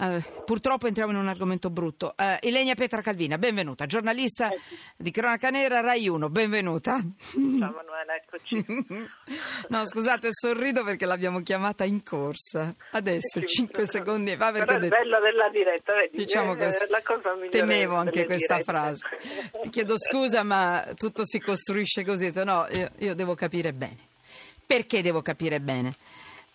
eh, purtroppo entriamo in un argomento brutto. Eh, Ilenia Petra Calvina, benvenuta, giornalista di Cronaca Nera, Rai 1, benvenuta. Ciao Manuela, eccoci. no, scusate, sorrido perché l'abbiamo chiamata in corsa. Adesso, Sì, 5 secondi fa. Perché Però è bello della diretta, vedi? Diciamo Eh, così. Temevo anche questa dirette. frase. Ti chiedo scusa, ma tutto si costruisce così. No, io, io devo capire bene. Perché devo capire bene?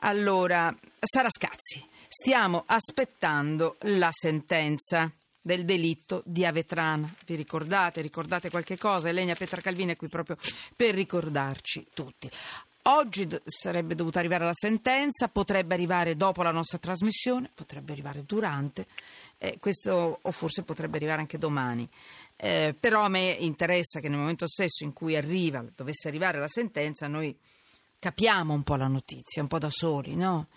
Allora, Sara Scazzi, stiamo aspettando la sentenza del delitto di Avetrana. Vi ricordate? Ricordate qualche cosa? Elenia Petra Calvini è qui proprio per ricordarci tutti. Oggi sarebbe dovuta arrivare la sentenza, potrebbe arrivare dopo la nostra trasmissione, potrebbe arrivare durante, eh, questo o forse potrebbe arrivare anche domani. Eh, però a me interessa che nel momento stesso in cui arriva, dovesse arrivare la sentenza, noi capiamo un po' la notizia, un po' da soli, no?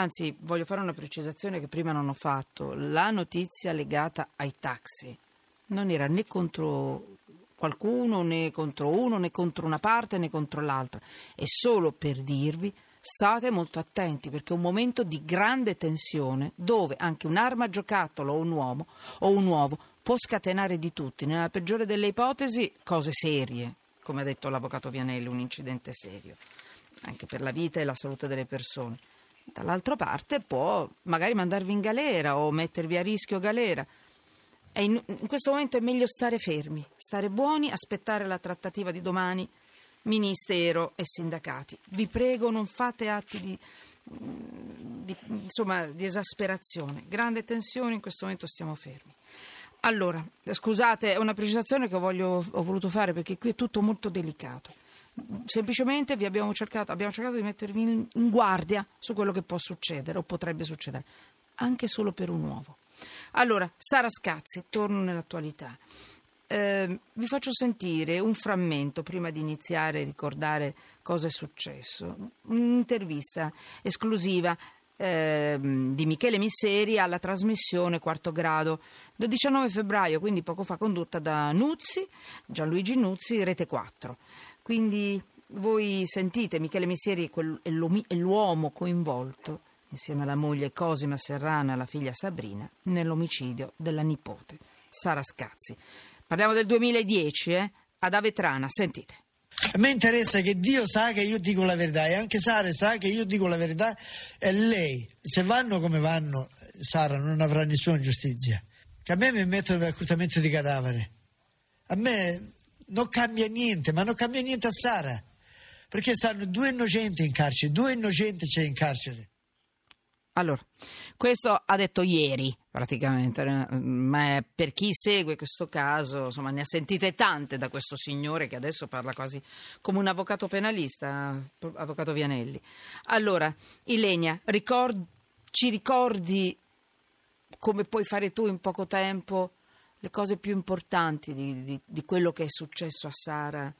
Anzi, voglio fare una precisazione che prima non ho fatto. La notizia legata ai taxi non era né contro qualcuno, né contro uno, né contro una parte, né contro l'altra. È solo per dirvi state molto attenti perché è un momento di grande tensione dove anche un'arma giocattolo o un uomo o un uovo può scatenare di tutti. Nella peggiore delle ipotesi, cose serie, come ha detto l'avvocato Vianelli, un incidente serio anche per la vita e la salute delle persone. Dall'altra parte può magari mandarvi in galera o mettervi a rischio galera. In, in questo momento è meglio stare fermi, stare buoni, aspettare la trattativa di domani, ministero e sindacati. Vi prego, non fate atti di, di- insomma, di esasperazione. Grande tensione, in questo momento stiamo fermi. Allora, scusate, è una precisazione che voglio- ho voluto fare perché qui è tutto molto delicato. Semplicemente abbiamo cercato, abbiamo cercato di mettervi in, in guardia su quello che può succedere o potrebbe succedere, anche solo per un uovo. Allora, Sara Scazzi, torno nell'attualità. Eh, vi faccio sentire un frammento prima di iniziare a ricordare cosa è successo. Un'intervista esclusiva ehm, di Michele Misseri alla trasmissione Quarto Grado del 19 febbraio, quindi poco fa condotta da Nuzzi, Gianluigi Nuzzi, Rete 4. Quindi voi sentite Michele Misseri è, l'uomo coinvolto insieme alla moglie Cosima Serrana e alla figlia Sabrina nell'omicidio della nipote Sara Scazzi. Parliamo del 2010, eh? Ad Avetrana, sentite. A me interessa che Dio sa che io dico la verità e anche Sara sa che io dico la verità e lei, se vanno come vanno, Sara non avrà nessuna giustizia. Che a me mi mettono per accustamento di cadavere. A me non cambia niente, ma non cambia niente a Sara. Perché stanno due innocenti in carcere, due innocenti c'è in carcere. Allora, questo ha detto ieri praticamente, eh, ma per chi segue questo caso, insomma, ne ha sentite tante da questo signore che adesso parla quasi come un avvocato penalista, avvocato Vianelli. Allora, Ilenia, ricord- ci ricordi come puoi fare tu in poco tempo le cose più importanti di, di- di quello che è successo a Sara?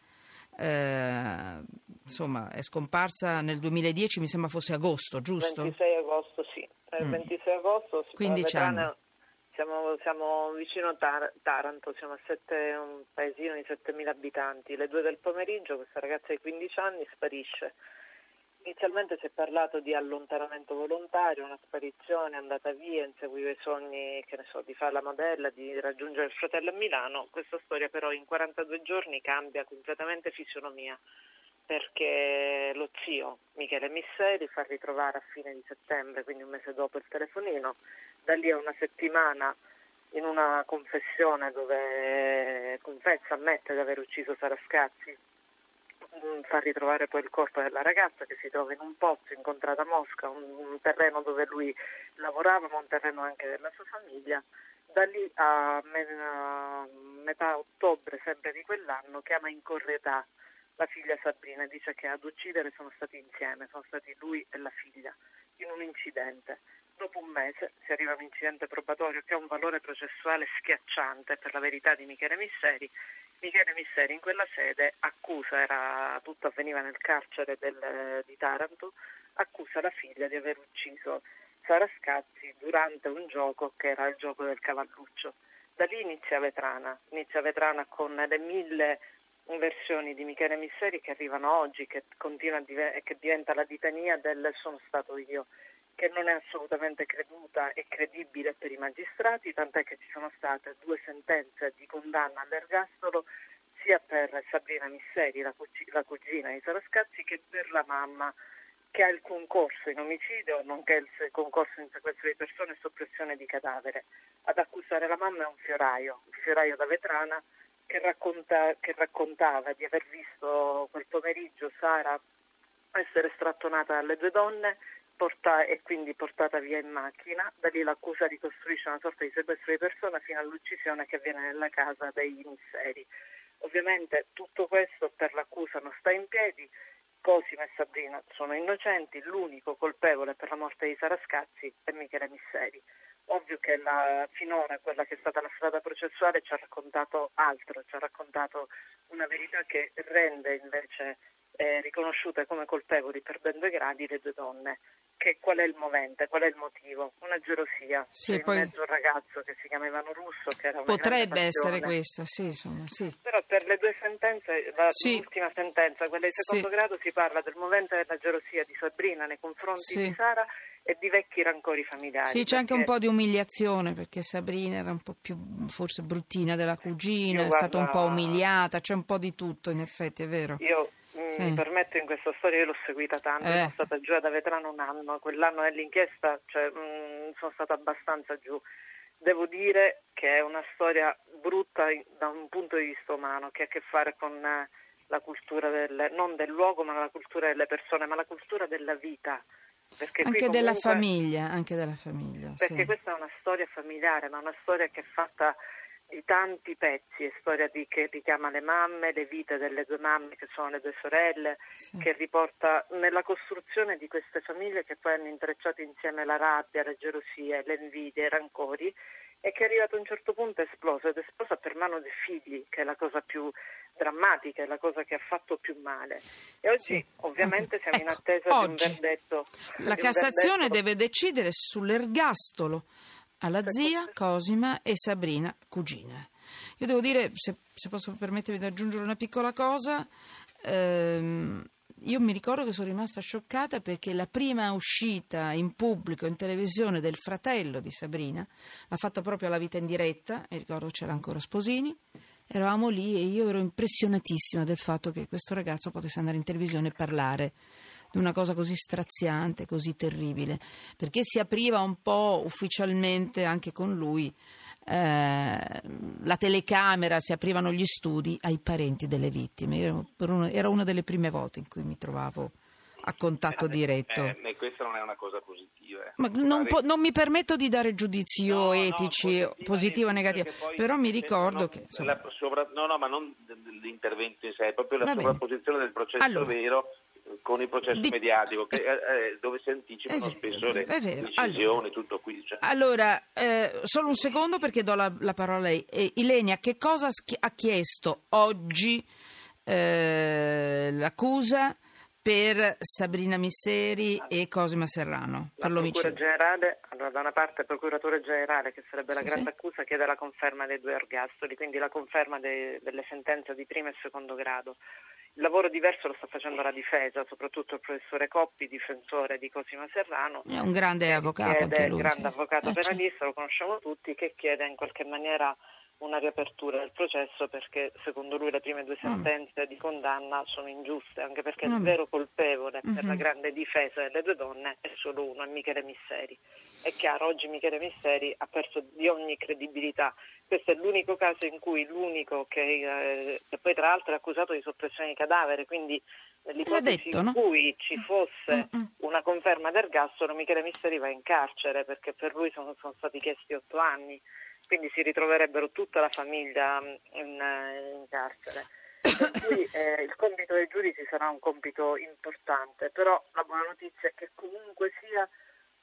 Eh, insomma, è scomparsa nel 2010, mi sembra fosse agosto, giusto? 26 agosto, sì. Eh, Mm. 26 agosto, si 15 fa Vetrana- anni. Siamo, siamo vicino a Tar- Taranto, siamo a sette- un paesino di 7.000 abitanti. Le due del pomeriggio questa ragazza di 15 anni sparisce. Inizialmente si è parlato di allontanamento volontario, una sparizione, andata via, inseguiva i sogni, so, di fare la modella, di raggiungere il fratello a Milano. Questa storia però in 42 giorni cambia completamente fisionomia perché lo zio Michele Misseri fa ritrovare a fine di settembre, quindi un mese dopo il telefonino, da lì a una settimana in una confessione dove confessa, ammette di aver ucciso Sara Mm, fa ritrovare poi il corpo della ragazza che si trova in un pozzo incontrata a Mosca, un, un terreno dove lui lavorava, ma un terreno anche della sua famiglia. Da lì a metà ottobre, sempre di quell'anno, chiama in corretà la figlia Sabrina e dice che ad uccidere sono stati insieme, sono stati lui e la figlia, in un incidente. Dopo un mese si arriva a un incidente probatorio che ha un valore processuale schiacciante per la verità di Michele Misseri. Michele Misseri in quella sede accusa, era, tutto avveniva nel carcere del- di Taranto, accusa la figlia di aver ucciso Sara Scazzi durante un gioco che era il gioco del cavalluccio. Da lì inizia Vetrana, inizia Vetrana con le mille versioni di Michele Misseri che arrivano oggi, che, continua che diventa la litania del sono stato io, che non è assolutamente creduta e credibile per i magistrati, tant'è che ci sono state due sentenze di condanna all'ergastolo sia per Sabrina Misseri, la, cugina di Sarascazzi, che per la mamma che ha il concorso in omicidio, nonché il concorso in sequestro di persone e soppressione di cadavere. Ad accusare la mamma è un fioraio, un fioraio da vetrana che, racconta, che raccontava di aver visto quel pomeriggio Sara essere strattonata dalle due donne porta- e quindi portata via in macchina. Da lì l'accusa ricostruisce una sorta di sequestro di persona fino all'uccisione che avviene nella casa dei misteri. Ovviamente tutto questo per l'accusa non sta in piedi. Cosima e Sabrina sono innocenti, l'unico colpevole per la morte di Sara Scazzi è Michele Misseri. Ovvio che la, finora quella che è stata la strada processuale ci ha raccontato altro, ci ha raccontato una verità che rende invece eh, riconosciute come colpevoli per ben due gradi le due donne. Che, qual è il movente, qual è il motivo? Una gelosia. Sì, in poi... mezzo un ragazzo che si chiamava Russo, che era Potrebbe essere questa, sì, insomma, sì. Però per le due sentenze, la, sì. l'ultima sentenza, quella di secondo sì. grado, si parla del movente della gelosia di Sabrina nei confronti di Sara e di vecchi rancori familiari. Sì, c'è anche un po' di umiliazione perché Sabrina era un po' più forse bruttina della cugina, io, è stata un po' umiliata, c'è un po' di tutto in effetti, è vero. Io sì. mi permetto in questa storia, io l'ho seguita tanto, eh. sono stata giù ad Avetrano un anno, quell'anno nell'inchiesta cioè, mh, sono stata abbastanza giù. Devo dire che è una storia brutta da un punto di vista umano, che ha a che fare con eh, la cultura del, non del luogo, ma la cultura delle persone, ma la cultura della vita. Anche comunque, della famiglia, anche della famiglia. Perché sì. questa è una storia familiare, ma una storia che è fatta di tanti pezzi, è storia di, che richiama le mamme, le vite delle due mamme che sono le due sorelle, sì. che riporta nella costruzione di queste famiglie che poi hanno intrecciato insieme la rabbia, le gelosie, le invidie, i rancori e che è arrivato a un certo punto è esploso ed è esplosa per mano dei figli, che è la cosa più drammatica, è la cosa che ha fatto più male. E oggi sì, ovviamente okay. siamo ecco, in attesa di un verdetto. La Cassazione verdetto... deve decidere sull'ergastolo alla zia Cosima e Sabrina, cugina. Io devo dire, se, se posso permettermi di aggiungere una piccola cosa, ehm, io mi ricordo che sono rimasta scioccata perché la prima uscita in pubblico, in televisione, del fratello di Sabrina, l'ha fatta proprio alla vita in diretta, mi ricordo c'era ancora Sposini, eravamo lì e io ero impressionatissima del fatto che questo ragazzo potesse andare in televisione e parlare di una cosa così straziante, così terribile, perché si apriva un po' ufficialmente anche con lui eh, la telecamera, si aprivano gli studi ai parenti delle vittime. Era una delle prime volte in cui mi trovavo a contatto eh, diretto. Eh, eh, questa non è una cosa positiva. Eh. Ma non, po- non, mi permetto di dare giudizi no, etici, no, positivo o negativo, però mi ricordo che... Sovra... no, no, ma non l'intervento in sé, è proprio la Va sovrapposizione bene. del processo allora, vero con il processo di... mediatico che, eh, eh dove si anticipano spesso le decisioni, allora, tutto qui. Cioè. Allora, eh, solo un secondo perché do la, la parola a lei. Eh, Ilenia, che cosa ha chiesto oggi eh, l'accusa per Sabrina Misseri e Cosima Serrano per Procura generale, allora, da una parte il procuratore generale, che sarebbe la sì, grande sì. accusa, chiede la conferma dei due ergastoli, quindi la conferma de, delle sentenze di primo e secondo grado. Il lavoro diverso lo sta facendo la difesa, soprattutto il professore Coppi, difensore di Cosima Serrano. È un grande avvocato. È un grande avvocato eh, penalista, lo conosciamo tutti, che chiede in qualche maniera una riapertura del processo perché secondo lui le prime due mm. sentenze mm. di condanna sono ingiuste, anche perché mm. il vero colpevole mm-hmm. per la mm-hmm. grande difesa delle due donne è solo uno, è Michele Misseri. È chiaro, oggi Michele Misseri ha perso di ogni credibilità. Questo è l'unico caso in cui l'unico che, eh, che poi tra l'altro è accusato di soppressione di cadavere, quindi nell'ipotesi detto, in cui ci fosse Mm-mm. una conferma d'ergastolo Michele Misseri va in carcere perché per lui sono, sono stati chiesti otto anni quindi si ritroverebbero tutta la famiglia mm, in, eh, in carcere. Per cui eh, il compito dei giudici sarà un compito importante, però la buona notizia è che comunque sia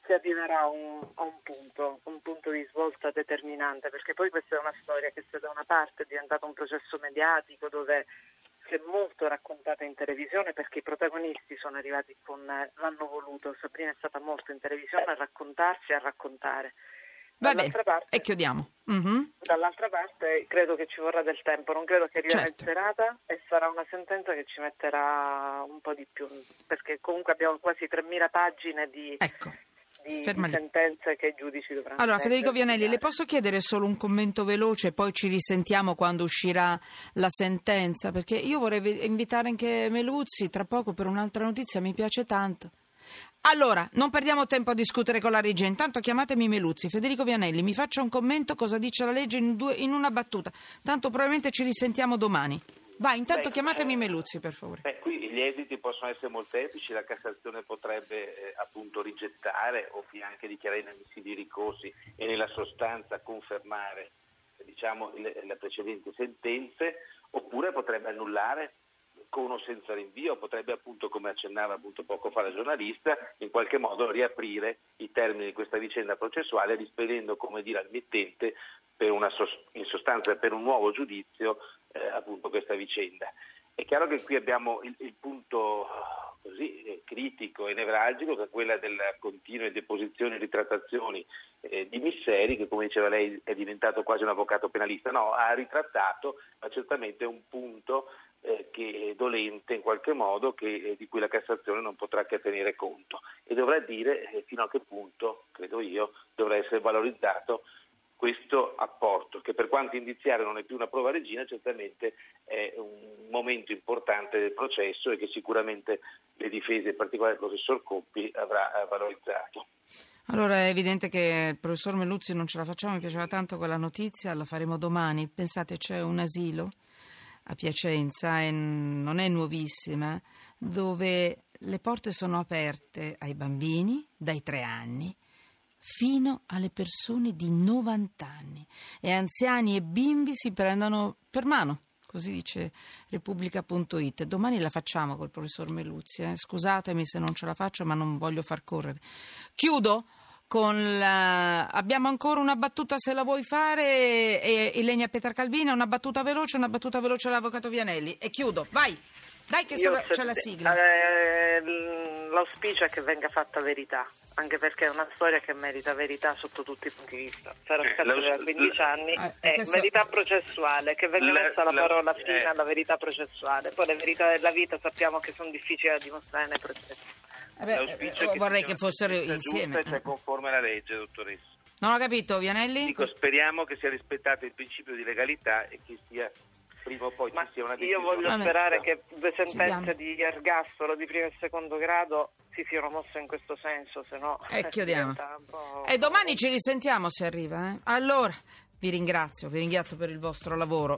si arriverà a un, a un, punto, un punto di svolta determinante, perché poi questa è una storia che se da una parte è diventata un processo mediatico dove si è molto raccontata in televisione perché i protagonisti sono arrivati con l'hanno voluto, Sabrina è stata molto in televisione a raccontarsi e a raccontare. Va bene, parte, e chiudiamo. Mm-hmm. Dall'altra parte credo che ci vorrà del tempo, non credo che arriverà certo. in serata e sarà una sentenza che ci metterà un po' di più, perché comunque abbiamo quasi 3.000 pagine di, ecco. Di, di sentenze che i giudici dovranno Allora, Federico Vianelli, le posso chiedere solo un commento veloce, poi ci risentiamo quando uscirà la sentenza? Perché io vorrei invitare anche Meluzzi tra poco per un'altra notizia, mi piace tanto. Allora, non perdiamo tempo a discutere con la regia. Intanto chiamatemi Meluzzi. Federico Vianelli, mi faccia un commento cosa dice la legge in, due, in una battuta. Tanto probabilmente ci risentiamo domani. Vai, intanto Beh, chiamatemi eh, Meluzzi, per favore. Beh, qui gli esiti possono essere molteplici, la Cassazione potrebbe eh, appunto rigettare o anche dichiarare inammissibili i ricorsi e nella sostanza confermare diciamo, le, le precedenti sentenze, oppure potrebbe annullare con o senza rinvio, potrebbe appunto, come accennava appunto poco fa la giornalista, in qualche modo riaprire i termini di questa vicenda processuale rispedendo, come dire, al mittente una, in sostanza per un nuovo giudizio eh, appunto questa vicenda. È chiaro che qui abbiamo il, il punto così eh, critico e nevralgico che è quella delle continue deposizioni e ritrattazioni eh, di Misseri che come diceva lei è diventato quasi un avvocato penalista, no, ha ritrattato ma certamente è un punto eh, che è dolente in qualche modo che, eh, di cui la Cassazione non potrà che tenere conto e dovrà dire eh, fino a che punto, credo io, dovrà essere valorizzato questo apporto, che per quanto indiziario non è più una prova regina, certamente è un momento importante del processo e che sicuramente le difese, in particolare il professor Coppi, avrà valorizzato. Allora è evidente che il professor Meluzzi non ce la facciamo, mi piaceva tanto quella notizia, la faremo domani. Pensate, c'è un asilo a Piacenza, e non è nuovissima, dove le porte sono aperte ai bambini dai tre anni fino alle persone di 90 anni e anziani e bimbi si prendono per mano. Così dice Repubblica.it. Domani la facciamo col professor Meluzzi. Eh? Scusatemi se non ce la faccio, ma non voglio far correre. Chiudo la... Abbiamo ancora una battuta se la vuoi fare, e Ilenia Petracalvina, una battuta veloce, una battuta veloce all'avvocato Vianelli. E chiudo, vai! Dai che Io, c'è la sigla. Eh, l'auspicio è che venga fatta verità, anche perché è una storia che merita verità sotto tutti i punti di vista. Sarà eh, stato da 15 anni, eh, è questo... verità processuale, che venga la, messa la, la parola fine eh. alla verità processuale. Poi le verità della vita sappiamo che sono difficili da dimostrare nei processi. Eh beh, eh, vorrei che, che fossero insieme. Giusta, cioè conforme alla legge, dottoressa. Non ho capito, Vianelli? Dico, speriamo che sia rispettato il principio di legalità e che sia prima o poi Ma ci sia una decisione. Io voglio sperare che due sentenze di ergastolo di primo e secondo grado si siano mosse in questo senso, se no... E chiudiamo. E domani ci risentiamo se arriva. Eh? Allora, vi ringrazio, vi ringrazio per il vostro lavoro.